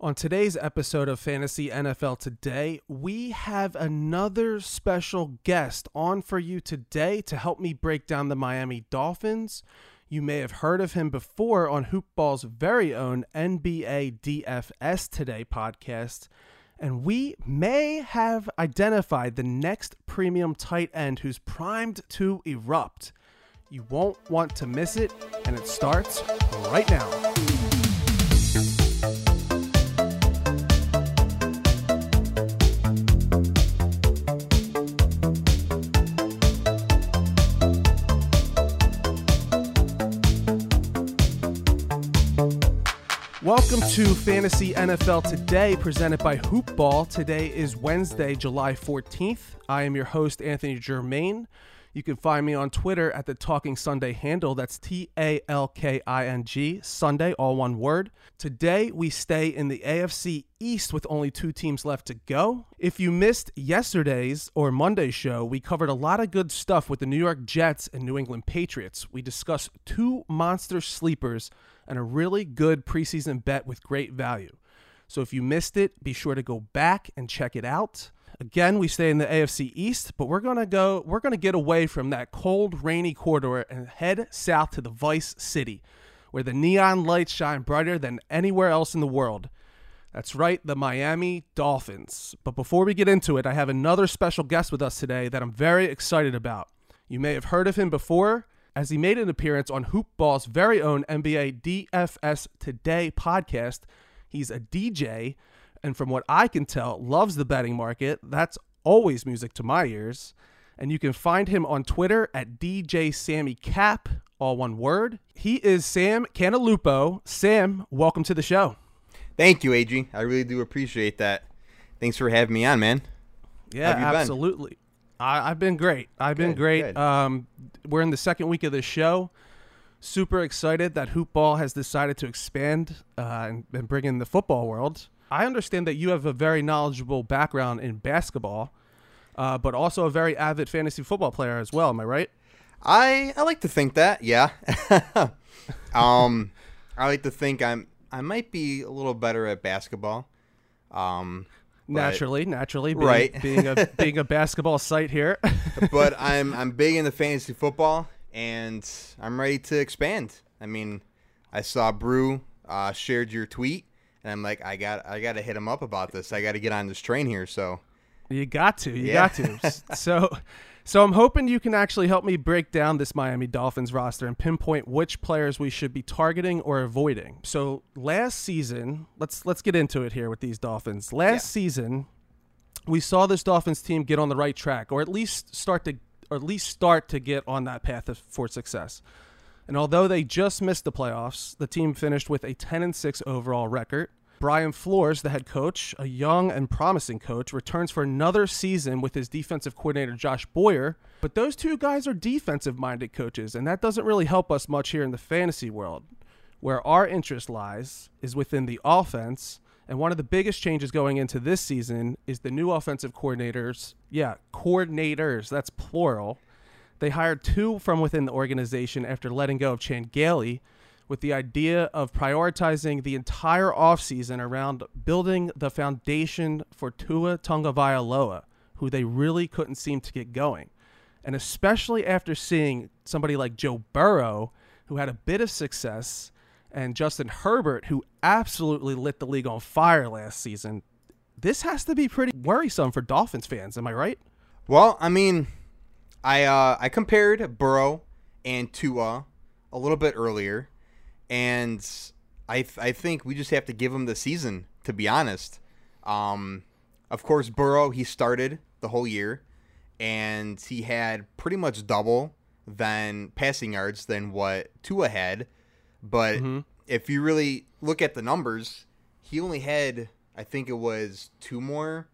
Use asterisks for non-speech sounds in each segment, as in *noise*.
On today's episode of Fantasy NFL Today, we have another special guest on for you today to help me break down the Miami Dolphins. You may have heard of him before on Hoopball's very own NBA DFS Today podcast. And we may have identified the next premium tight end who's primed to erupt. You won't want to miss it, and it starts right now. Welcome to Fantasy NFL Today, presented by Hoopball. Today is Wednesday, July 14th. I am your host, Anthony Germain. You can find me on Twitter at the Talking Sunday handle. That's T A L K I N G, Sunday, all one word. Today, we stay in the AFC East with only two teams left to go. If you missed yesterday's or Monday's show, we covered a lot of good stuff with the New York Jets and New England Patriots. We discussed two monster sleepers and a really good preseason bet with great value. So if you missed it, be sure to go back and check it out. Again, we stay in the AFC East, but we're gonna go. We're gonna get away from that cold, rainy corridor and head south to the Vice City, where the neon lights shine brighter than anywhere else in the world. That's right, the Miami Dolphins. But before we get into it, I have another special guest with us today that I'm very excited about. You may have heard of him before as he made an appearance on Hoopball's very own NBA DFS Today podcast. He's a DJ, and from what I can tell, loves the betting market. That's always music to my ears. And you can find him on Twitter at DJ Sammy Cap, all one word. He is Sam Cantalupo. Sam, welcome to the show. Thank you, AG. I really do appreciate that. Thanks for having me on, man. Yeah, absolutely. Been? I, have been great. I've been great. Um, we're in the second week of the show. Super excited that Hoopball has decided to expand uh, and, and bring in the football world. I understand that you have a very knowledgeable background in basketball, uh, but also a very avid fantasy football player as well. Am I right? I I like to think that. Yeah. *laughs* um, I like to think I'm I might be a little better at basketball. Um, naturally, naturally, being, right? *laughs* being a being a basketball site here. *laughs* but I'm I'm big into fantasy football, and I'm ready to expand. I mean, I saw Brew uh, shared your tweet, and I'm like, I got I got to hit him up about this. I got to get on this train here. So you got to, you yeah. got to. *laughs* so so I'm hoping you can actually help me break down this Miami Dolphins roster and pinpoint which players we should be targeting or avoiding. So last season, let's let's get into it here with these Dolphins. Last yeah. season, we saw this Dolphins team get on the right track, or at least start to, or at least start to get on that path of, for success. And although they just missed the playoffs, the team finished with a 10 and 6 overall record. Brian Flores, the head coach, a young and promising coach, returns for another season with his defensive coordinator Josh Boyer. But those two guys are defensive minded coaches, and that doesn't really help us much here in the fantasy world. Where our interest lies is within the offense. And one of the biggest changes going into this season is the new offensive coordinators. Yeah, coordinators, that's plural. They hired two from within the organization after letting go of Chan Gailey with the idea of prioritizing the entire offseason around building the foundation for Tua Tagovailoa, who they really couldn't seem to get going. And especially after seeing somebody like Joe Burrow, who had a bit of success, and Justin Herbert, who absolutely lit the league on fire last season, this has to be pretty worrisome for Dolphins fans. Am I right? Well, I mean, I uh, I compared Burrow and Tua a little bit earlier, and I th- I think we just have to give him the season to be honest. Um, of course, Burrow he started the whole year, and he had pretty much double than passing yards than what Tua had. But mm-hmm. if you really look at the numbers, he only had I think it was two more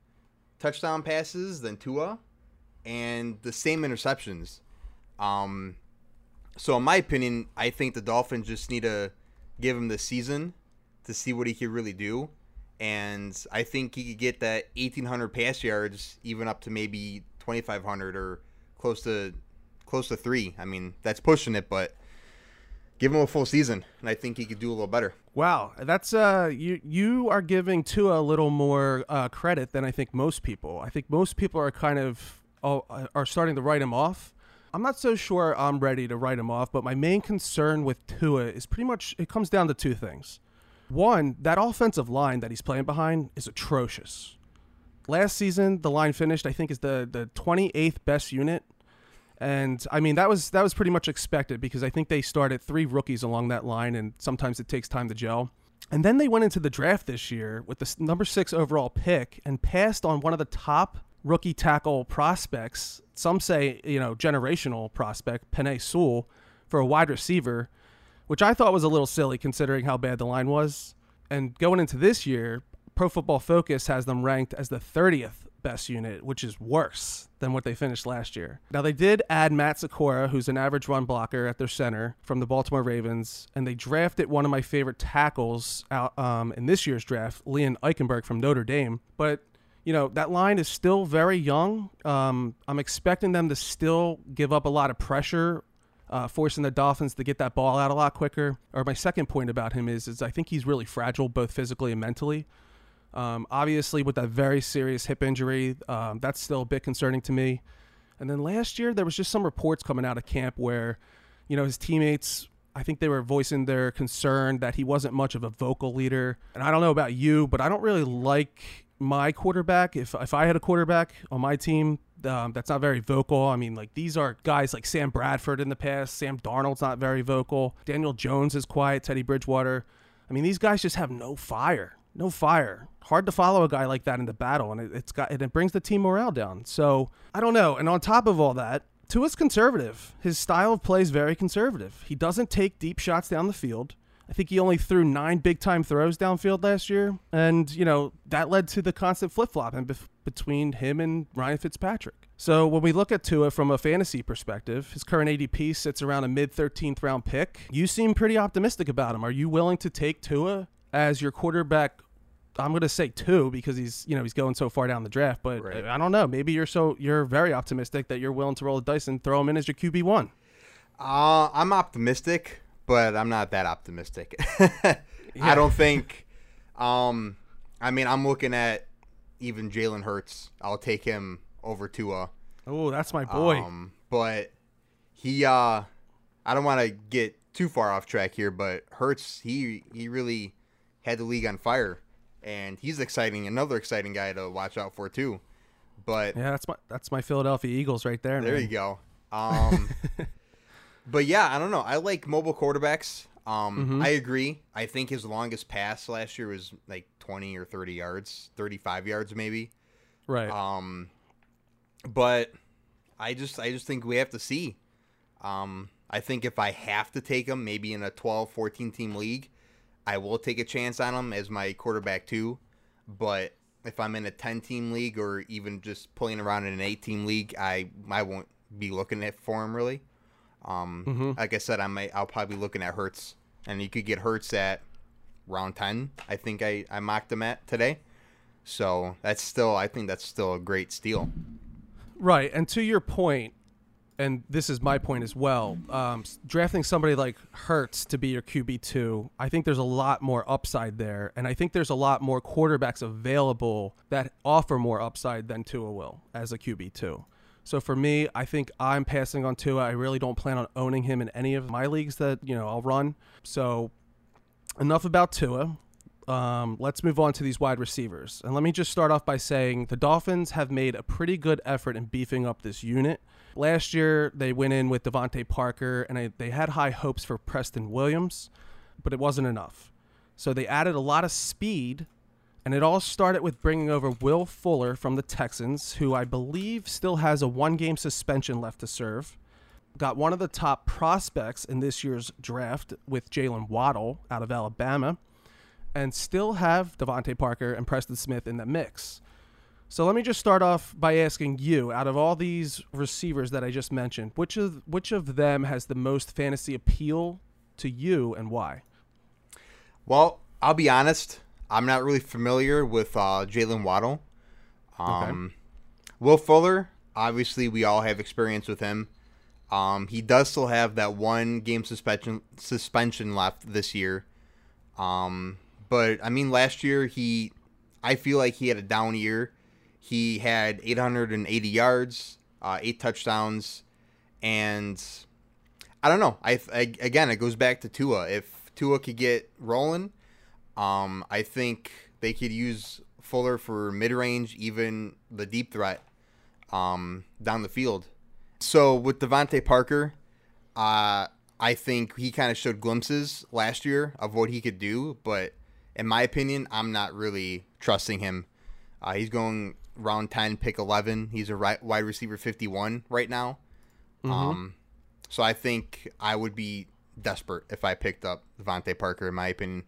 touchdown passes than Tua, and the same interceptions. Um, so in my opinion, I think the Dolphins just need to give him the season to see what he can really do. And I think he could get that 1,800 pass yards, even up to maybe 2,500 or close to close to three. I mean, that's pushing it, but give him a full season, and I think he could do a little better. Wow, that's uh, you you are giving Tua a little more uh, credit than I think most people. I think most people are kind of oh, uh, are starting to write him off. I'm not so sure I'm ready to write him off, but my main concern with Tua is pretty much it comes down to two things. One, that offensive line that he's playing behind is atrocious. Last season, the line finished I think is the the 28th best unit and I mean that was that was pretty much expected because I think they started three rookies along that line, and sometimes it takes time to gel. And then they went into the draft this year with the number six overall pick and passed on one of the top rookie tackle prospects. Some say you know generational prospect Penei Sewell for a wide receiver, which I thought was a little silly considering how bad the line was. And going into this year, Pro Football Focus has them ranked as the 30th best unit, which is worse than what they finished last year. Now, they did add Matt Skura, who's an average run blocker at their center from the Baltimore Ravens, and they drafted one of my favorite tackles out um, in this year's draft, Liam Eichenberg from Notre Dame. But you know that line is still very young. Um, I'm expecting them to still give up a lot of pressure, uh, forcing the Dolphins to get that ball out a lot quicker. Or my second point about him is, is I think he's really fragile, both physically and mentally. Um, obviously, with that very serious hip injury, um, that's still a bit concerning to me. And then last year, there was just some reports coming out of camp where, you know, his teammates, I think they were voicing their concern that he wasn't much of a vocal leader. And I don't know about you, but I don't really like my quarterback. If if I had a quarterback on my team um, that's not very vocal, I mean, like these are guys like Sam Bradford in the past. Sam Darnold's not very vocal. Daniel Jones is quiet. Teddy Bridgewater. I mean, these guys just have no fire no fire. Hard to follow a guy like that in the battle, and it, it's got and it brings the team morale down. So I don't know. And on top of all that, Tua's conservative. His style of play is very conservative. He doesn't take deep shots down the field. I think he only threw nine big time throws downfield last year, and you know that led to the constant flip flopping between him and Ryan Fitzpatrick. So when we look at Tua from a fantasy perspective, his current ADP sits around a mid 13th round pick. You seem pretty optimistic about him. Are you willing to take Tua as your quarterback I'm going to say two because he's you know he's going so far down the draft. But right. I don't know. Maybe you're so you're very optimistic that you're willing to roll the dice and throw him in as your QB one. Uh, I'm optimistic, but I'm not that optimistic. *laughs* yeah. I don't think. Um, I mean, I'm looking at even Jalen Hurts. I'll take him over Tua. Oh, that's my boy. Um, but he, uh, I don't want to get too far off track here, but Hurts, he he really had the league on fire and he's exciting. Another exciting guy to watch out for too. But yeah, that's my that's my Philadelphia Eagles right there. There man. you go. Um, *laughs* but yeah, I don't know. I like mobile quarterbacks. Um, mm-hmm. I agree. I think his longest pass last year was like twenty or thirty yards, thirty-five yards maybe. Right. Um, but I just I just think we have to see. Um, I think if I have to take him, maybe in a 12, 14 team league, I will take a chance on him as my quarterback too. But if I'm in a 10 team league or even just playing around in an 8 team league, I I won't be looking at for him really. Um, mm-hmm. Like I said, I might I'll probably be looking at Hurts, and you could get Hurts at round 10. I think I I mocked him at today. So that's still I think that's still a great steal. Right, and to your point, and this is my point as well. Um, drafting somebody like Hurts to be your QB two, I think there's a lot more upside there, and I think there's a lot more quarterbacks available that offer more upside than Tua will as a QB two. So for me, I think I'm passing on Tua. I really don't plan on owning him in any of my leagues that you know I'll run. So enough about Tua. Um, let's move on to these wide receivers. And let me just start off by saying the Dolphins have made a pretty good effort in beefing up this unit. Last year, they went in with DeVante Parker, and I, they had high hopes for Preston Williams, but it wasn't enough. So they added a lot of speed, and it all started with bringing over Will Fuller from the Texans, who I believe still has a one game suspension left to serve. Got one of the top prospects in this year's draft with Jaylen Waddle out of Alabama, and still have DeVante Parker and Preston Smith in the mix. So let me just start off by asking you, out of all these receivers that I just mentioned, which of which of them has the most fantasy appeal to you and why? Well, I'll be honest, I'm not really familiar with uh, Jaylen Waddle. Um, okay. Will Fuller, obviously, we all have experience with him. Um, he does still have that one game suspension suspension left this year. Um, but I mean, last year he, I feel like he had a down year. He had 880 yards, uh, eight touchdowns, and I don't know. I, I again, it goes back to Tua. If Tua could get rolling, um, I think they could use Fuller for mid range, even the deep threat, um, down the field. So with DeVante Parker, uh, I think he kind of showed glimpses last year of what he could do, but in my opinion, I'm not really trusting him. Uh, he's going round 10, pick 11. He's a right, wide receiver 51 right now. Mm-hmm. Um, so I think I would be desperate if I picked up DeVante Parker, in my opinion.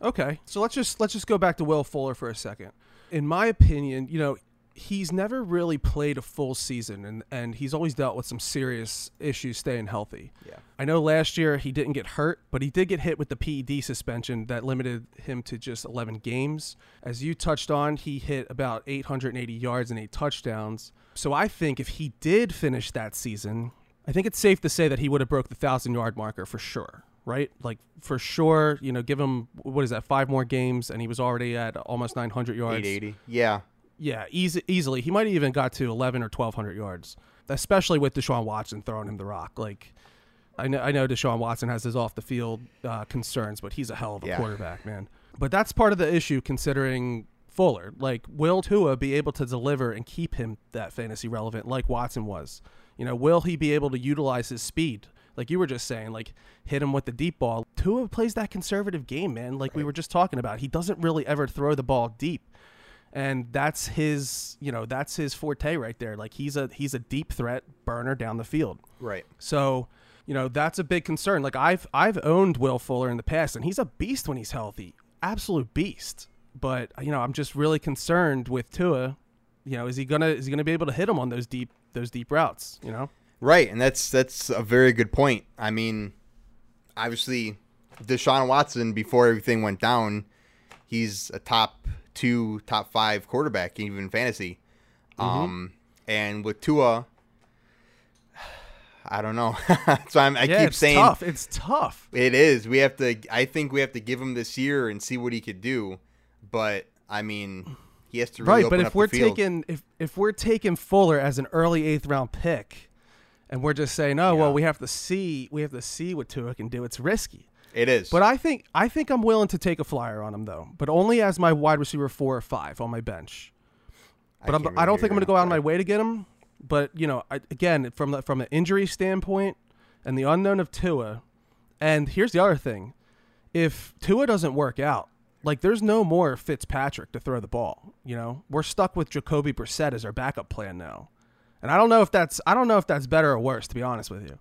Okay, so let's just let's just go back to Will Fuller for a second. In my opinion, you know, he's never really played a full season and, and he's always dealt with some serious issues staying healthy. Yeah. I know last year he didn't get hurt, but he did get hit with the PED suspension that limited him to just 11 games. As you touched on, he hit about 880 yards and eight touchdowns. So I think if he did finish that season, I think it's safe to say that he would have broke the 1000 yard marker for sure right? Like for sure, you know, give him what is that? Five more games, and he was already at almost 900 yards. 880. Yeah, yeah, easy, easily. He might have even got to 11 or 1200 yards, especially with Deshaun Watson throwing him the rock. Like, I know, I know Deshaun Watson has his off the field uh, concerns, but he's a hell of a yeah. quarterback, man. But that's part of the issue considering Fuller. Like, will Tua be able to deliver and keep him that fantasy relevant like Watson was? You know, will he be able to utilize his speed? Like you were just saying, like hit him with the deep ball. Tua plays that conservative game, man. Like right. we were just talking about. He doesn't really ever throw the ball deep and that's his you know that's his forte right there like he's a he's a deep threat burner down the field right so you know that's a big concern like i've i've owned will fuller in the past and he's a beast when he's healthy absolute beast but you know i'm just really concerned with tua you know is he gonna is he gonna be able to hit him on those deep those deep routes you know right and that's that's a very good point i mean obviously deshaun watson before everything went down he's a top two top five quarterback even fantasy. Mm-hmm. Um, and with Tua, *sighs* I don't know. *laughs* so I'm, I yeah, keep it's saying tough. It's tough. It is. We have to. I think we have to give him this year and see what he could do. But I mean, he has to really right. But if we're taking if if we're taking Fuller as an early eighth round pick, and we're just saying, oh yeah. well, we have to see we have to see what Tua can do. It's risky. It is. But I think I think I'm willing to take a flyer on him though, but only as my wide receiver four or five on my bench. But I, I'm, really I don't think I'm going to go out of my way to get him. But you know, I, again, from the from an injury standpoint and the unknown of Tua, and here's the other thing: if Tua doesn't work out, like there's no more Fitzpatrick to throw the ball. You know, we're stuck with Jacoby Brissett as our backup plan now, and I don't know if that's I don't know if that's better or worse, to be honest with you.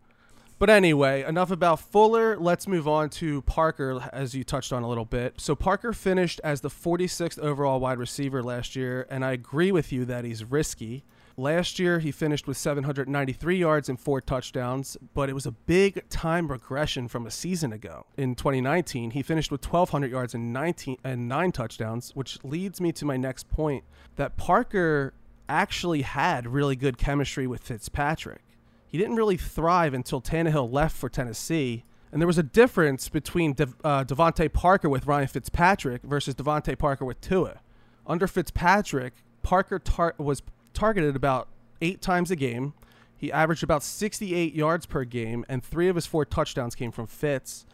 But anyway, enough about Fuller. Let's move on to Parker, as you touched on a little bit. So, Parker finished as the 46th overall wide receiver last year, and I agree with you that he's risky. Last year, he finished with 793 yards and four touchdowns, but it was a big time regression from a season ago. In 2019, he finished with 1,200 yards and 19 and nine touchdowns, which leads me to my next point that Parker actually had really good chemistry with Fitzpatrick he didn't really thrive until Tannehill left for Tennessee. And there was a difference between De- uh, DeVante Parker with Ryan Fitzpatrick versus DeVante Parker with Tua. Under Fitzpatrick, Parker tar- was targeted about eight times a game. He averaged about 68 yards per game, and three of his four touchdowns came from Fitz.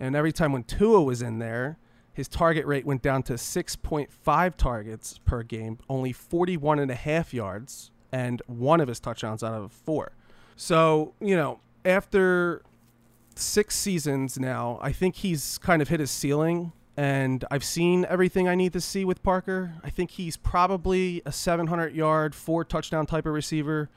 And every time when Tua was in there, his target rate went down to 6.5 targets per game, only 41 and a half yards, and one of his touchdowns out of four. So, you know, after six seasons now, I think he's kind of hit his ceiling. And I've seen everything I need to see with Parker. I think he's probably a 700 yard, four touchdown type of receiver.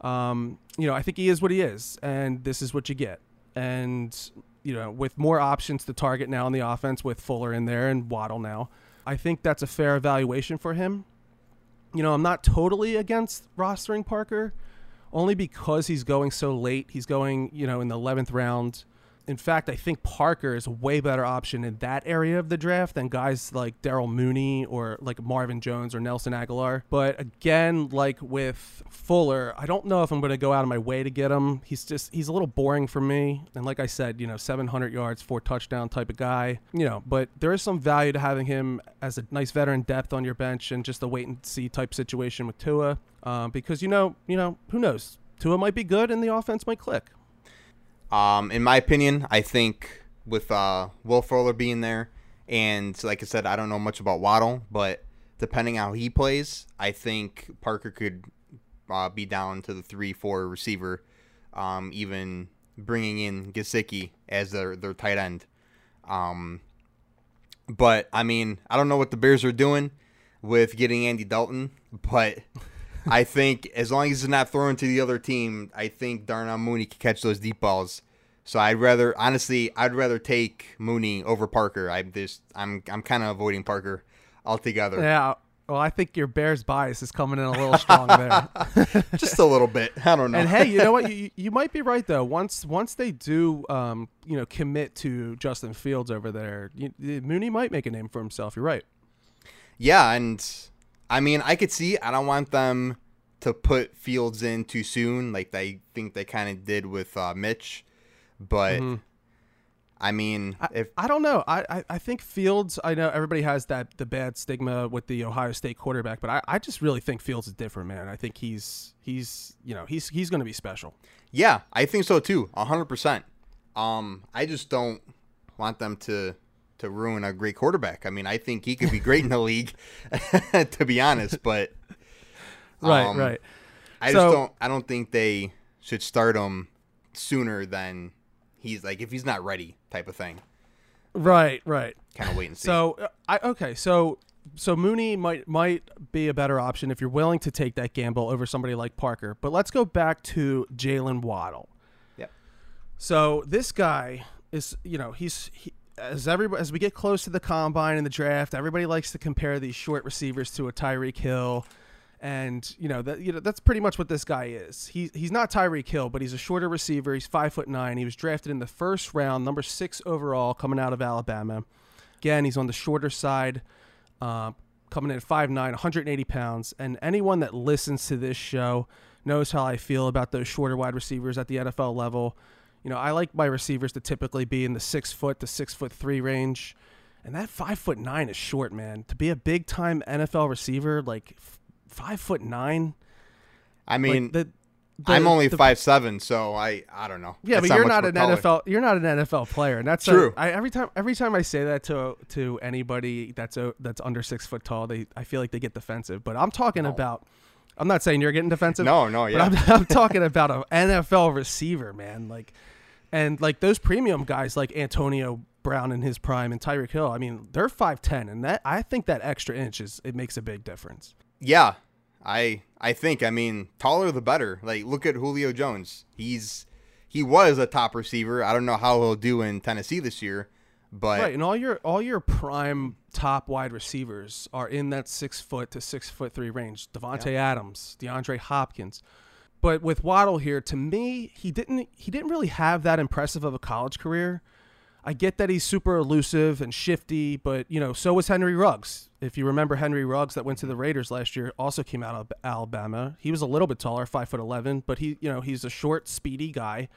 Um, you know, I think he is what he is, and this is what you get. And, you know, with more options to target now in the offense with Fuller in there and Waddle now, I think that's a fair evaluation for him. You know, I'm not totally against rostering Parker only because he's going so late. He's going, you know, in the 11th round. In fact, I think Parker is a way better option in that area of the draft than guys like Daryl Mooney or like Marvin Jones or Nelson Agholor. But again, like with Fuller, I don't know if I'm going to go out of my way to get him. He's just he's a little boring for me. And like I said, you know, 700 yards, four touchdown type of guy. You know, but there is some value to having him as a nice veteran depth on your bench and just a wait and see type situation with Tua. Um, because you know, you know, who knows? Tua might be good and the offense might click. Um, in my opinion, I think with uh, Will Fuller being there, and like I said, I don't know much about Waddle, but depending how he plays, I think Parker could uh, be down to the three, four receiver, um, even bringing in Gesicki as their their tight end. Um, but I mean, I don't know what the Bears are doing with getting Andy Dalton, but I think as long as he's not throwing to the other team, I think Darnell Mooney can catch those deep balls. So I'd rather, honestly, I'd rather take Mooney over Parker. I'm just, I'm, I'm kind of avoiding Parker altogether. Yeah. Well, I think your Bears bias is coming in a little strong there. *laughs* just a little bit. I don't know. And hey, you know what? *laughs* You, you might be right though. Once once they do, um, you know, commit to Justin Fields over there, you, Mooney might make a name for himself. You're right. Yeah, and I mean, I could see. I don't want them to put Fields in too soon, like they think they kind of did with uh, Mitch. But mm-hmm. I mean, if I, I don't know, I, I, I think Fields. I know everybody has that the bad stigma with the Ohio State quarterback, but I, I just really think Fields is different, man. I think he's he's you know he's he's going to be special. Yeah, I think so too, hundred percent. Um, I just don't want them to to ruin a great quarterback. I mean, I think he could be great in the league, *laughs* to be honest. But *laughs* right, um, right. I so, just don't. I don't think they should start him sooner than he's like if he's not ready, type of thing. Right, right. Kind of wait and see. So I okay, so so Mooney might might be a better option if you're willing to take that gamble over somebody like Parker. But let's go back to Jaylen Waddle. Yep. So this guy is, you know, he's he, as everybody as we get close to the combine and the draft, everybody likes to compare these short receivers to a Tyreek Hill. And you know that you know that's pretty much what this guy is. He he's not Tyreek Hill, but he's a shorter receiver. He's five foot nine. He was drafted in the first round, number six overall, coming out of Alabama. Again, he's on the shorter side, uh, coming in at 5'9", 180 pounds. And anyone that listens to this show knows how I feel about those shorter wide receivers at the NFL level. You know, I like my receivers to typically be in the six foot to six foot three range. And that five foot nine is short, man. To be a big time NFL receiver, like five foot nine. I mean, like the, the, I'm only the, five seven, so I I don't know. Yeah, that's but you're not an taller. NFL. You're not an NFL player, and that's true. A, I, every time every time I say that to to anybody that's a, that's under six foot tall, they I feel like they get defensive. But I'm talking no. about. I'm not saying you're getting defensive. No, no, yeah. I'm, *laughs* I'm talking about an NFL receiver, man. Like and like those premium guys like Antonio Brown in his prime and Tyreek Hill, I mean, they're 5'10 and that I think that extra inch is it makes a big difference. Yeah. I I think I mean, taller the better. Like look at Julio Jones. He's he was a top receiver. I don't know how he'll do in Tennessee this year, but Right, and all your all your prime top wide receivers are in that 6 foot to 6 foot 3 range. Davante yeah. Adams, DeAndre Hopkins. But with Waddle here, to me, he didn't he didn't really have that impressive of a college career. I get that he's super elusive and shifty, but you know, so was Henry Ruggs. If you remember Henry Ruggs that went to the Raiders last year, also came out of Alabama. He was a little bit taller, five foot eleven, but he, you know, he's a short, speedy guy.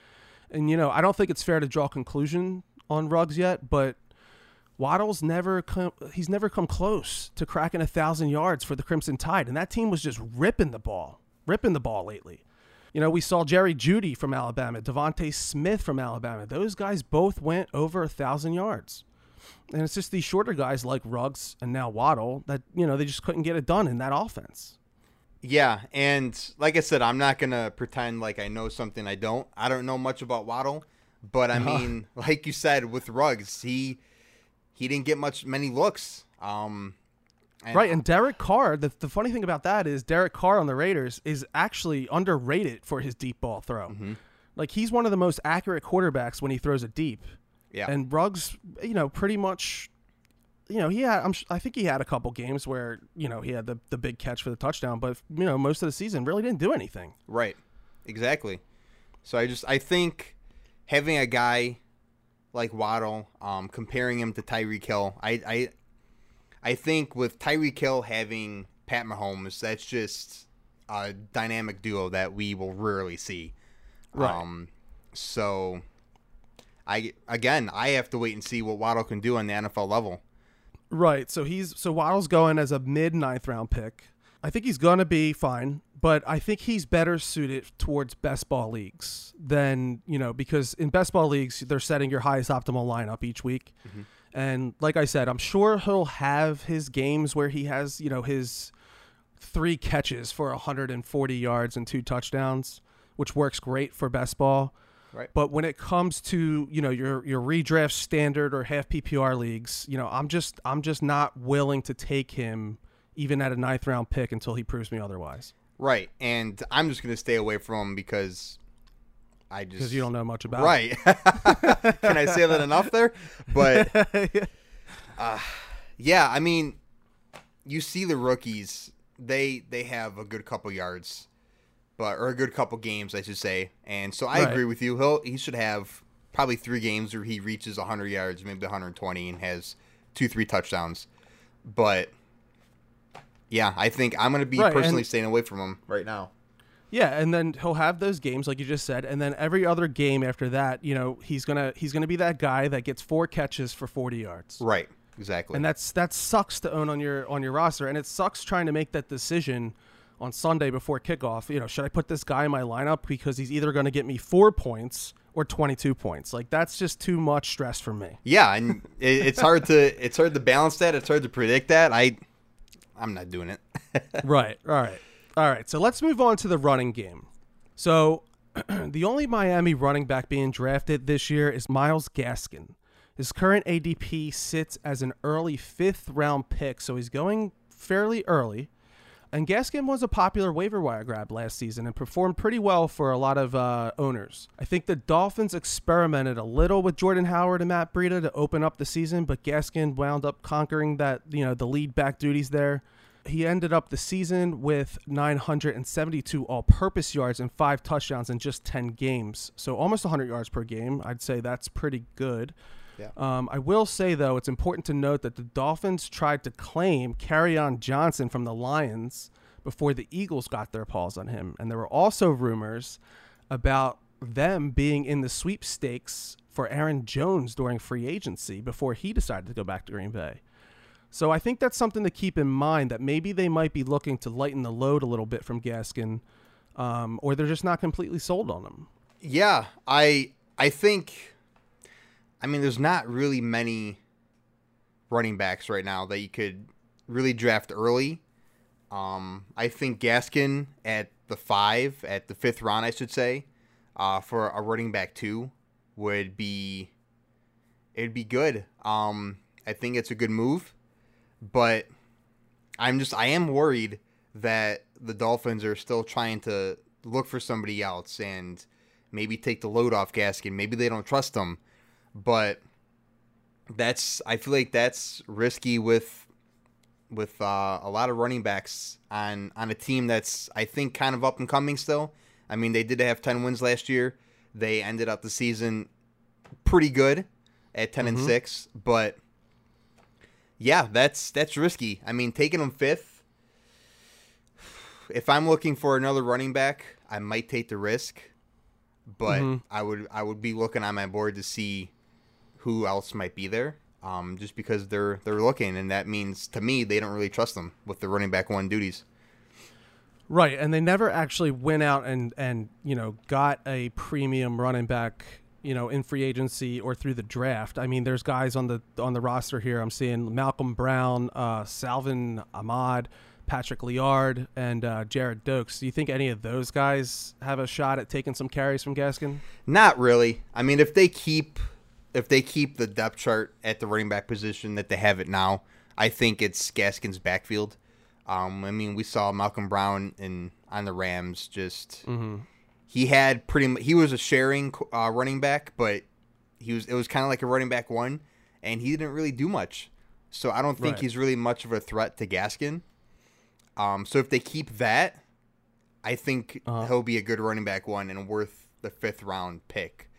And you know, I don't think it's fair to draw a conclusion on Ruggs yet, but Waddle's never come, he's never come close to cracking a thousand yards for the Crimson Tide, and that team was just ripping the ball, ripping the ball lately. You know, we saw Jerry Jeudy from Alabama, DeVonta Smith from Alabama. Those guys both went over a thousand yards. And it's just these shorter guys like Ruggs and now Waddle that, you know, they just couldn't get it done in that offense. Yeah, and like I said, I'm not gonna pretend like I know something I don't. I don't know much about Waddle, but I *laughs* mean, like you said, with Ruggs, he he didn't get much many looks. Um, and right, and Derek Carr. The, the funny thing about that is Derek Carr on the Raiders is actually underrated for his deep ball throw. Mm-hmm. Like he's one of the most accurate quarterbacks when he throws it deep. Yeah, and Ruggs, you know, pretty much, you know, he had. I'm, I think he had a couple games where you know he had the the big catch for the touchdown, but you know, most of the season really didn't do anything. Right, exactly. So I just I think having a guy like Waddle, um, comparing him to Tyreek Hill. I, I I think with Tyreek Hill having Pat Mahomes, that's just a dynamic duo that we will rarely see. Right. Um, so I again, I have to wait and see what Waddle can do on the NFL level. Right. So he's so Waddle's going as a mid ninth round pick. I think he's gonna be fine, but I think he's better suited towards best ball leagues than you know because in best ball leagues they're setting your highest optimal lineup each week, Mm-hmm. And like I said, I'm sure he'll have his games where he has you know his three catches for 140 yards and two touchdowns, which works great for best ball. Right. But when it comes to you know your your redraft standard or half PPR leagues, you know I'm just I'm just not willing to take him even at a ninth round pick until he proves me otherwise. Right. And I'm just gonna stay away from him because I just Because you don't know much about Right. *laughs* Can I say that enough there? But *laughs* it. Uh, yeah, I mean, you see the rookies; they they have a good couple yards, but or a good couple games, I should say. And so I Right. agree with you. He'll he should have probably three games where he reaches 100 yards, maybe 120, and has two three touchdowns. But yeah, I think I'm gonna be Right, personally staying away from him right now. Yeah, and then he'll have those games like you just said, and then every other game after that, you know, he's gonna he's gonna be that guy that gets four catches for 40 yards. Right. Exactly. and that's that sucks to own on your on your roster and it sucks trying to make that decision on Sunday before kickoff you know should I put this guy in my lineup because he's either going to get me 4 points or 22 points like that's just too much stress for me yeah, and *laughs* it, it's hard to it's hard to balance that. It's hard to predict that. I I'm not doing it. *laughs* right all right all right so let's move on to the running game so *clears throat* the only Miami running back being drafted this year is Myles Gaskin his current ADP sits as an early 5th round pick so he's going fairly early And Gaskin was a popular waiver wire grab last season and performed pretty well for a lot of uh, owners. I think the Dolphins experimented a little with Jordan Howard and Matt Breida to open up the season, but Gaskin wound up conquering that, you know, the lead back duties there. He ended up the season with 972 all-purpose yards and five touchdowns in just 10 games. So almost 100 yards per game. I'd say that's pretty good. Yeah. Um, I will say though, it's important to note that the Dolphins tried to claim on Johnson from the Lions before the Eagles got their paws on him, and there were also rumors about them being in the sweepstakes for Aaron Jones during free agency before he decided to go back to Green Bay. So I think that's something to keep in mind that maybe they might be looking to lighten the load a little bit from Gaskin, um, or they're just not completely sold on him. Yeah, I I think I mean there's not really many running backs right now that you could really draft early. Um, I think Gaskin at the five, at the fifth round, I should say, uh, for a running back two would be it'd be good. Um, I think it's a good move, but I'm just I am worried that the Dolphins are still trying to look for somebody else and maybe take the load off Gaskin. Maybe they don't trust him, but that's I feel like that's risky with with uh, a lot of running backs on on a team that's I think kind of up and coming still. I mean, they did have 10 wins last year. They ended up the season pretty good at 10 and Mhm. 6, but yeah, that's that's risky. I mean, taking them fifth if I'm looking for another running back, I might take the risk, but Mhm. I would I would be looking on my board to see who else might be there. Um, just because they're they're looking, and that means to me they don't really trust them with the running back one duties. Right, and they never actually went out and and you know got a premium running back, you know, in free agency or through the draft. I mean, there's guys on the on the roster here. I'm seeing Malcolm Brown, uh, Salvon Ahmed, Patrick Laird, and uh, Gerrid Doaks. Do you think any of those guys have a shot at taking some carries from Gaskin? Not really. I mean, if they keep if they keep the depth chart at the running back position that they have it now, I think it's Gaskin's backfield. Um, I mean, we saw Malcolm Brown in on the Rams. Just Mm-hmm. He had pretty much he was a sharing uh, running back, but he was it was kind of like a running back one, and he didn't really do much. So I don't think Right. he's really much of a threat to Gaskin. Um, so if they keep that, I think Uh-huh. he'll be a good running back one and worth the fifth round pick.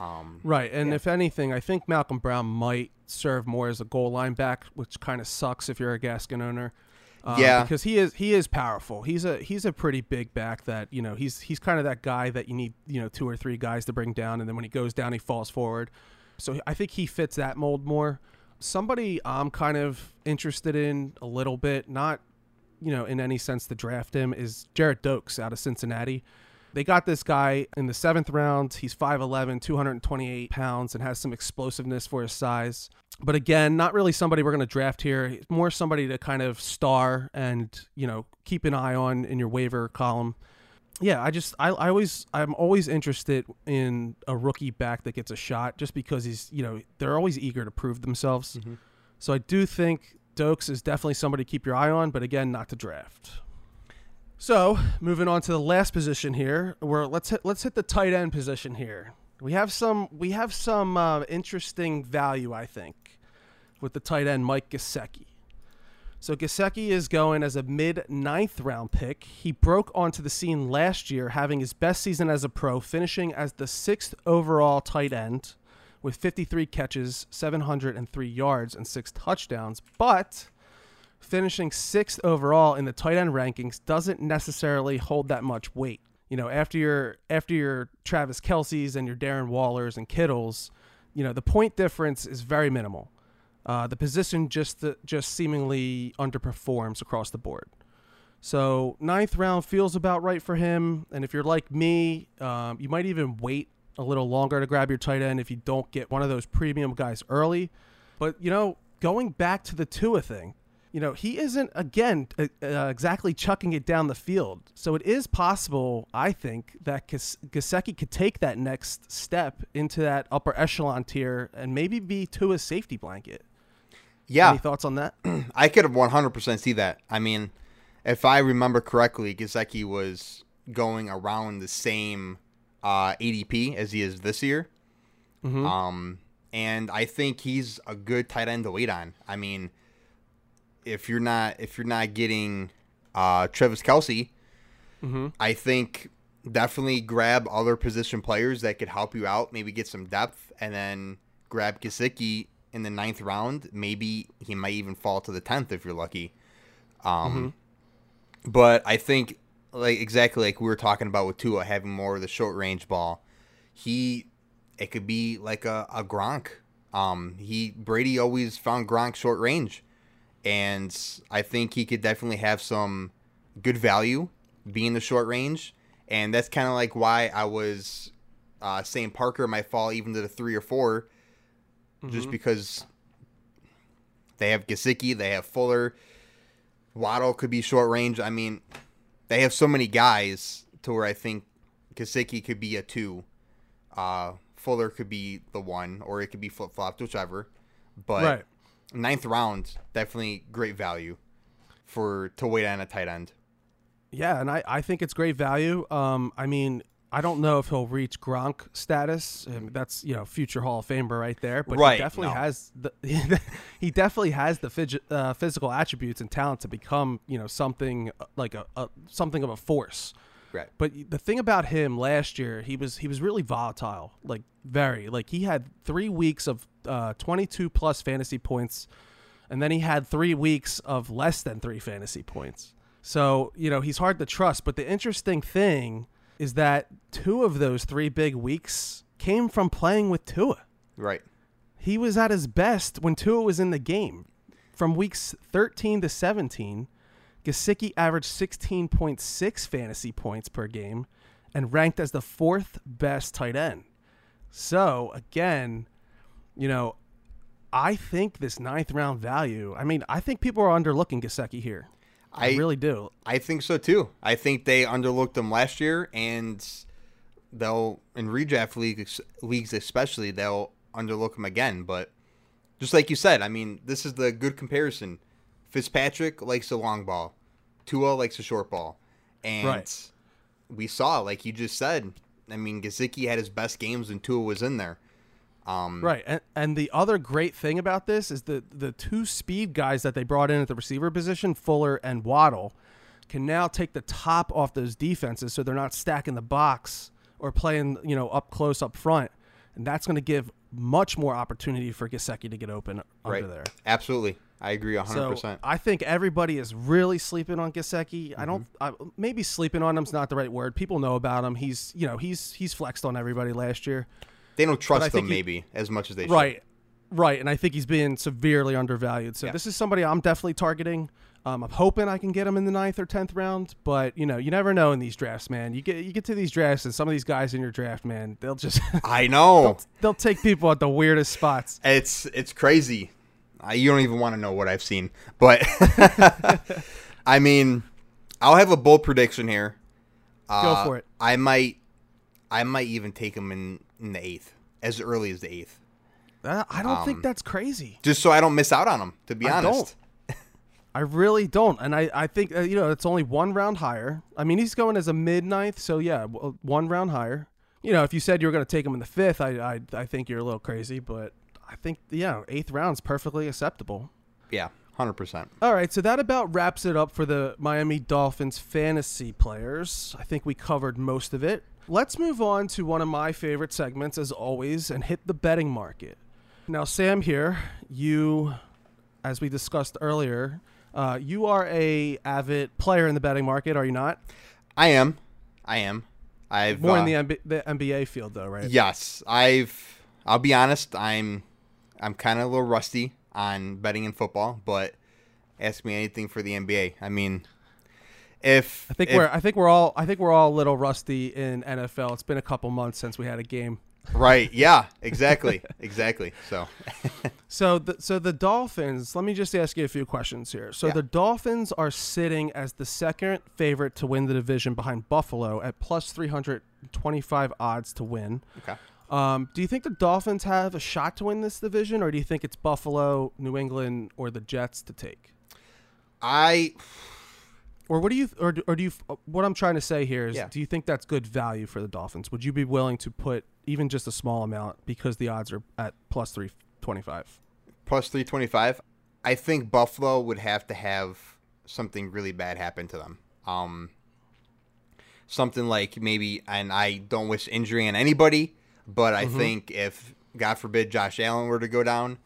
Um, Right, and Yeah. if anything, I think Malcolm Brown might serve more as a goal line back, which kind of sucks if you're a Gaskin owner. Um, Yeah. because he is he is powerful. He's a he's a pretty big back that you know he's he's kind of that guy that you need you know two or three guys to bring down, and then when he goes down, he falls forward. So I think he fits that mold more. Somebody I'm kind of interested in a little bit, not you know in any sense to draft him, is Gerrid Doaks out of Cincinnati. They got this guy in the seventh round. He's 5'11, 228 pounds, and has some explosiveness for his size. But again, not really somebody we're going to draft here. More somebody to kind of star and, you know, keep an eye on in your waiver column. Yeah, I just, I, I always, I'm always interested in a rookie back that gets a shot just because he's, you know, they're always eager to prove themselves. Mm-hmm. So I do think Doaks is definitely somebody to keep your eye on, but again, not to draft. So moving on to the last position here, where let's hit let's hit the tight end position here. We have some we have some uh, interesting value, I think, with the tight end Mike Gesicki. So Gesicki is going as a mid ninth round pick. He broke onto the scene last year, having his best season as a pro, finishing as the sixth overall tight end with 53 catches, 703 yards, and six touchdowns. But finishing sixth overall in the tight end rankings doesn't necessarily hold that much weight. You know, after your after your Travis Kelce's and your Darren Wallers and Kittles, you know the point difference is very minimal. Uh, the position just just seemingly underperforms across the board. So ninth round feels about right for him. And if you're like me, um, you might even wait a little longer to grab your tight end if you don't get one of those premium guys early. But you know, going back to the Tua thing, you know, he isn't again uh, uh, exactly chucking it down the field. So it is possible, I think, that Gas- Gesicki could take that next step into that upper echelon tier and maybe be to a safety blanket. yeah, Any thoughts on that? *clears throat* I could have 100% see that. I mean, if I remember correctly, Gesicki was going around the same uh, ADP as he is this year. Mhm. Um, and I think he's a good tight end to wait on. I mean, if you're not if you're not getting uh, Travis Kelce, Mhm. I think definitely grab other position players that could help you out. Maybe get some depth, and then grab Gesicki in the ninth round. Maybe he might even fall to the tenth if you're lucky. Um, but I think like exactly like we were talking about with Tua having more of the short range ball, he it could be like a, a Gronk. Um, he Brady always found Gronk short range, and I think he could definitely have some good value being the short range, and that's kind of like why I was uh, saying Parker might fall even to the three or 4 just because they have Gesicki, they have Fuller, Waddle could be short range. I mean, they have so many guys to where I think Gesicki could be a two. Uh, Fuller could be the one, or it could be flip flopped, whichever. But Right. Ninth round, definitely great value for to wait on a tight end. Yeah, and I, I think it's great value. Um, I mean, I don't know if he'll reach Gronk status. I mean, that's you know future Hall of Famer right there. But Right, he definitely no. has the *laughs* he definitely has the fidget, uh, physical attributes and talent to become you know something uh, like a, a something of a force. Right. But the thing about him last year, he was he was really volatile, like very like he had three weeks of uh, 22 plus fantasy points, and then he had three weeks of less than three fantasy points. So you know he's hard to trust. But the interesting thing is that two of those three big weeks came from playing with Tua. Right. He was at his best when Tua was in the game. From weeks 13 to 17, Gesicki averaged 16.6 fantasy points per game and ranked as the fourth best tight end. So, again, you know, I think this ninth round value, I mean, I think people are underlooking Gesicki here. I, I- really do. I think so too. I think they underlooked him last year, and they'll in redraft leagues, leagues especially, they'll underlook him again. But just like you said, I mean, this is the good comparison. Fitzpatrick likes the long ball, Tua likes the short ball, and Right. we saw, like you just said. I mean, Gesicki had his best games when Tua was in there. Um, Right, and and the other great thing about this is the the two speed guys that they brought in at the receiver position, Fuller and Waddle, can now take the top off those defenses, so they're not stacking the box or playing you know up close up front, and that's going to give much more opportunity for Gesicki to get open Right. under there. Absolutely. I agree 100%. So I think everybody is really sleeping on Gesicki. I don't. I, maybe sleeping on him's not the right word. People know about him. He's you know he's he's flexed on everybody last year. They don't trust them he- maybe as much as they should. Right, right. And I think he's being severely undervalued. So Yeah. this is somebody I'm definitely targeting. Um, I'm hoping I can get him in the ninth or tenth round, but you know you never know in these drafts, man. You get you get to these drafts, and some of these guys in your draft, man, they'll just *laughs* I know. they'll, they'll take people at the weirdest spots. It's it's crazy. I, you don't even want to know what I've seen, but *laughs* *laughs* I mean, I'll have a bold prediction here. Uh, for it. I might, I might even take him in, in the eighth, as early as the eighth, Uh, I don't Um, think that's crazy. just so I don't miss out on him. To be I honest, *laughs* I really don't, and I, I think uh, you know it's only one round higher. I mean, he's going as a mid ninth, so yeah, one round higher. You know, if you said you were going to take him in the fifth, I, I I think you're a little crazy, but I think yeah, eighth round's perfectly acceptable. yeah, hundred percent. All right, so that about wraps it up for the Miami Dolphins fantasy players. I think we covered most of it. Let's move on to one of my favorite segments, as always, and hit the betting market. Now, Sam, here you, as we discussed earlier, uh, you are a avid player in the betting market, are you not? I am, I am. I've More uh, in the, MB- the NBA field, though, right? Yes, I've. I'll be honest. I'm. I'm kind of a little rusty on betting in football, but ask me anything for the NBA. I mean, if I think if- we're I think we're all I think we're all a little rusty in NFL. It's been a couple months since we had a game. right. *laughs* Yeah, exactly, exactly. So *laughs* So the so the Dolphins. Let me just ask you a few questions here. So Yeah. the Dolphins are sitting as the second favorite to win the division behind Buffalo at plus three hundred twenty five odds to win. okay. Um, do you think the Dolphins have a shot to win this division, or do you think it's Buffalo, New England, or the Jets to take? I Or what do you or do- or do you what I'm trying to say here is Yeah. do you think that's good value for the Dolphins? Would you be willing to put even just a small amount because the odds are at plus 325? plus three twenty five. I think Buffalo would have to have something really bad happen to them. Um, something like maybe, and I don't wish injury on anybody, but I think if God forbid Josh Allen were to go down,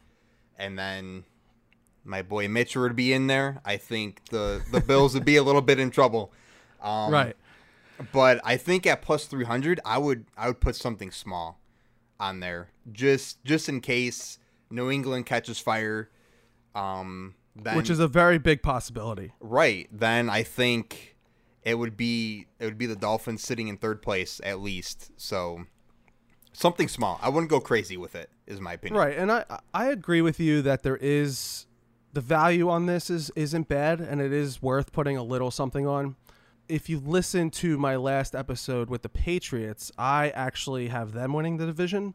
and then my boy Mitch would be in there, I think the the Bills would be a little bit in trouble. Um, right. but I think at plus 300, I would I would put something small on there just just in case New England catches fire. Um, then, Which is a very big possibility. right. Then I think it would be it would be the Dolphins sitting in third place at least. So something small. I wouldn't go crazy with it. Is my opinion. Right, and I I agree with you that there is the value on this is isn't bad, and it is worth putting a little something on. If you listen to my last episode with the Patriots, I actually have them winning the division.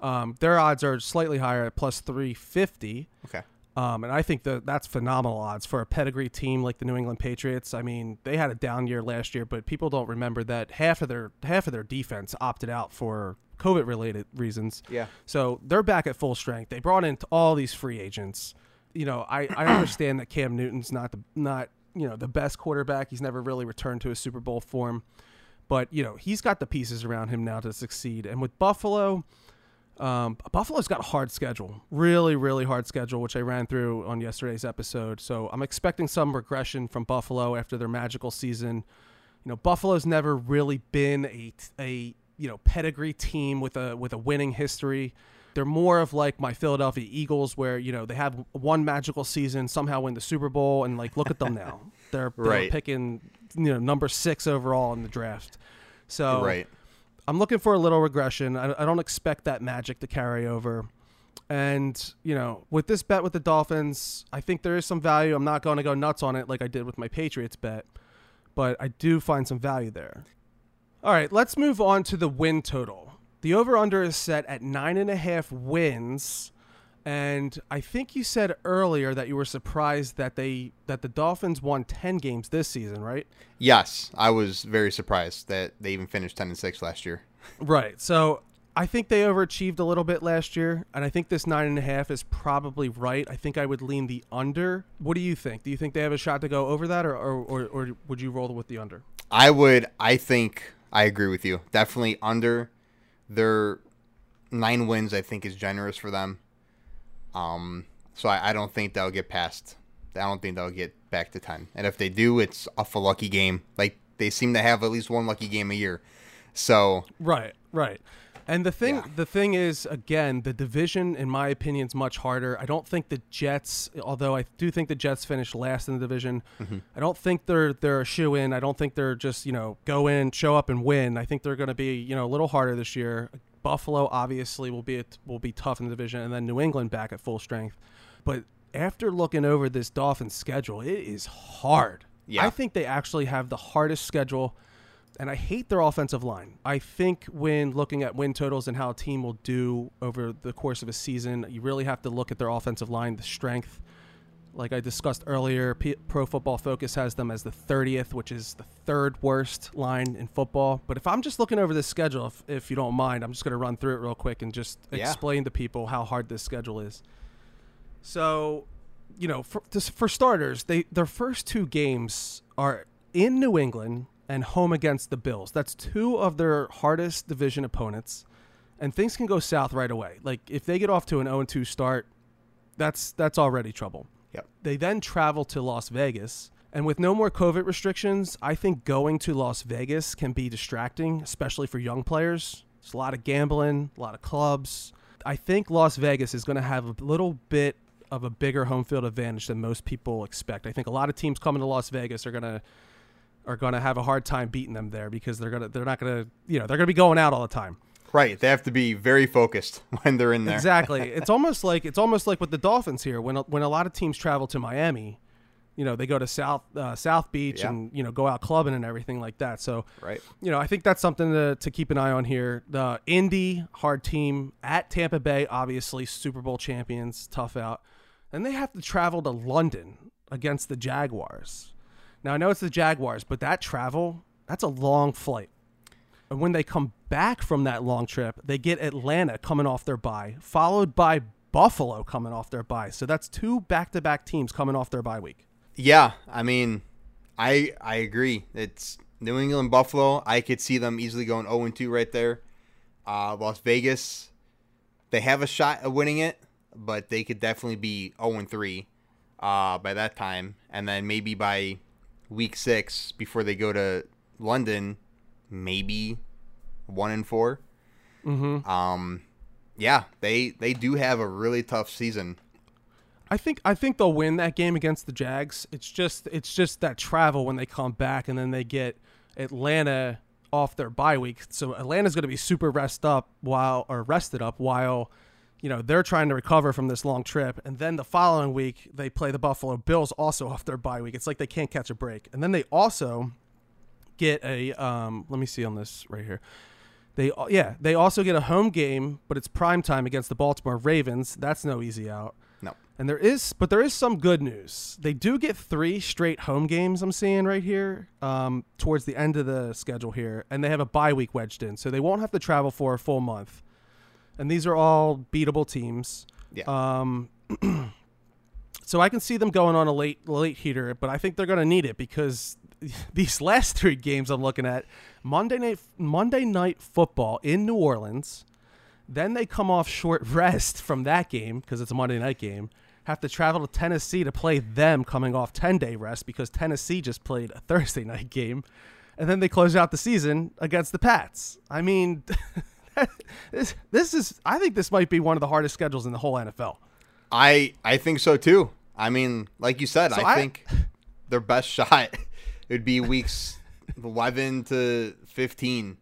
Um, their odds are slightly higher at plus three fifty. Okay. Um, and I think that that's phenomenal odds for a pedigree team like the New England Patriots. I mean, they had a down year last year, but people don't remember that half of their half of their defense opted out for COVID related reasons. Yeah. So they're back at full strength. They brought in all these free agents. You know, I, I *clears throat* understand that Cam Newton's not the not you know the best quarterback. He's never really returned to a Super Bowl form, but you know he's got the pieces around him now to succeed. And with Buffalo, um, Buffalo's got a hard schedule, really, really hard schedule, which I ran through on yesterday's episode. So I'm expecting some regression from Buffalo after their magical season. You know, Buffalo's never really been a a you know pedigree team with a with a winning history. They're more of like my Philadelphia Eagles, where you know they have one magical season, somehow win the Super Bowl, and like look at them now. *laughs* They're, they're Right. picking you know number six overall in the draft. So Right. I'm looking for a little regression. I, I don't expect that magic to carry over. And, you know, with this bet with the Dolphins, I think there is some value. I'm not going to go nuts on it like I did with my Patriots bet, but I do find some value there. All right, let's move on to the win total. The over under is set at nine and a half wins. And I think you said earlier that you were surprised that they that the Dolphins won ten games this season, right? Yes, I was very surprised that they even finished ten and six last year. Right. So I think they overachieved a little bit last year, and I think this nine and a half is probably right. I think I would lean the under. What do you think? Do you think they have a shot to go over that, or or, or, or would you roll with the under? I would. I think I agree with you. Definitely under. They're nine wins, I think, is generous for them. Um, so I, I don't think they'll get past. I don't think they'll get back to ten. And if they do, it's off a lucky game. Like they seem to have at least one lucky game a year. So Right, right. And the thing, Yeah. the thing is, again, the division, in my opinion, is much harder. I don't think the Jets, although I do think the Jets finished last in the division, mm-hmm. I don't think they're they're a shoe in. I don't think they're just you know go in, show up, and win. I think they're going to be you know a little harder this year. Buffalo obviously will be will be tough in the division, and then New England back at full strength. But after looking over this Dolphins schedule, it is hard. Yeah. I think they actually have the hardest schedule and I hate their offensive line. I think when looking at win totals and how a team will do over the course of a season, you really have to look at their offensive line, the strength. Like I discussed earlier, P- Pro Football Focus has them as the 30th, which is the third worst line in football. But if I'm just looking over this schedule, if, if you don't mind, I'm just going to run through it real quick and just Yeah. explain to people how hard this schedule is. So, you know, for, for starters, they their first two games are in New England and home against the Bills. That's two of their hardest division opponents, and things can go south right away. Like if they get off to an 0-2 start, that's that's already trouble. Yep. They then travel to Las Vegas, and with no more COVID restrictions, I think going to Las Vegas can be distracting, especially for young players. It's a lot of gambling, a lot of clubs. I think Las Vegas is going to have a little bit of a bigger home field advantage than most people expect. I think a lot of teams coming to Las Vegas are going to are going to have a hard time beating them there because they're going to they're not going to, you know, they're going to be going out all the time. right, they have to be very focused *laughs* when they're in there. Exactly. *laughs* it's almost like it's almost like with the Dolphins here when a- when a lot of teams travel to Miami, you know, they go to South uh, South Beach Yeah. and you know go out clubbing and everything like that. So Right. you know, I think that's something to, to keep an eye on here. The Indy hard team at Tampa Bay, obviously Super Bowl champions, tough out. and they have to travel to London against the Jaguars. Now I know it's the Jaguars, but that travel, that's a long flight. And when they come back from that long trip, they get Atlanta coming off their bye, followed by Buffalo coming off their bye. So that's two back-to-back teams coming off their bye week. Yeah, I mean, I I agree. It's New England Buffalo. I could see them easily going 0 2 right there. Uh, Las Vegas, they have a shot at winning it, but they could definitely be 0 3 uh, by that time. And then maybe by week six, before they go to London, maybe 1 and 4. Mm-hmm. Um, yeah, they they do have a really tough season. I think I think they'll win that game against the Jags. It's just it's just that travel when they come back and then they get Atlanta off their bye week. So Atlanta's going to be super rest up while or rested up while you know they're trying to recover from this long trip and then the following week they play the Buffalo Bills also off their bye week. It's like they can't catch a break. And then they also get a um let me see on this right here. They yeah, they also get a home game, but it's prime time against the Baltimore Ravens. That's no easy out. No. And there is, but there is some good news. They do get three straight home games. I'm seeing right here, um, towards the end of the schedule here, and they have a bye week wedged in, so they won't have to travel for a full month. And these are all beatable teams. Yeah. Um, *clears throat* so I can see them going on a late late heater, but I think they're going to need it because *laughs* these last three games I'm looking at Monday night Monday night football in New Orleans. Then they come off short *laughs* rest from that game because it's a Monday night game. Have to travel to Tennessee to play them coming off 10 day rest because Tennessee just played a *laughs* Thursday night game. And then they close out the season against the Pats. I mean, *laughs* this, this is, I think this might be one of the hardest schedules in the whole NFL. I I think so too. I mean, like you said, So I, I- think *laughs* their best shot *laughs* would be weeks 11 to 15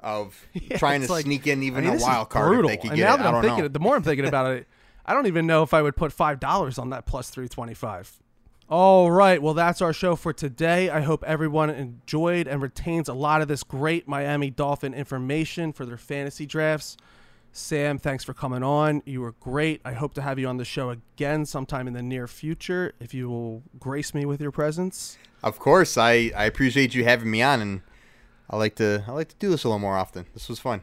of Yeah, trying to like- sneak in even I mean, a wild card brutal. if they could and get now it. that I'm thinking, know. the more I'm thinking about it, I don't even know if I would put five dollars on that plus three twenty five. All right, well that's our show for today. I hope everyone enjoyed and retains a lot of this great Miami Dolphin information for their fantasy drafts. Sam, thanks for coming on. You were great. I hope to have you on the show again sometime in the near future if you will grace me with your presence. Of course, I, I appreciate you having me on, and I like to I like to do this a little more often. This was fun.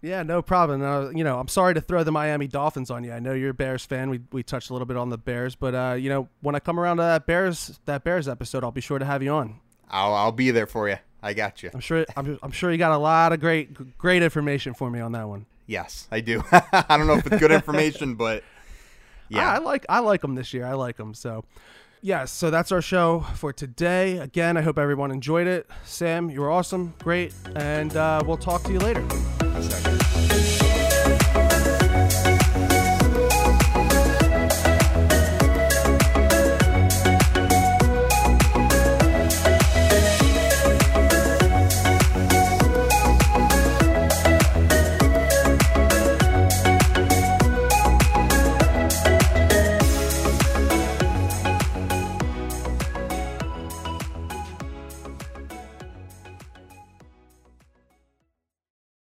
Yeah, no problem. Uh, you know, I'm sorry to throw the Miami Dolphins on you. I know you're a Bears fan. We we touched a little bit on the Bears, but uh, you know, when I come around to that Bears that Bears episode, I'll be sure to have you on. I'll I'll be there for you. I got you. I'm sure I'm, I'm sure you got a lot of great great information for me on that one. Yes, I do. *laughs* I don't know if it's good information, but *laughs* yeah, I, I like I like them this year. I like them. So, yes. So that's our show for today. Again, I hope everyone enjoyed it. Sam, you were awesome, great, and uh, we'll talk to you later.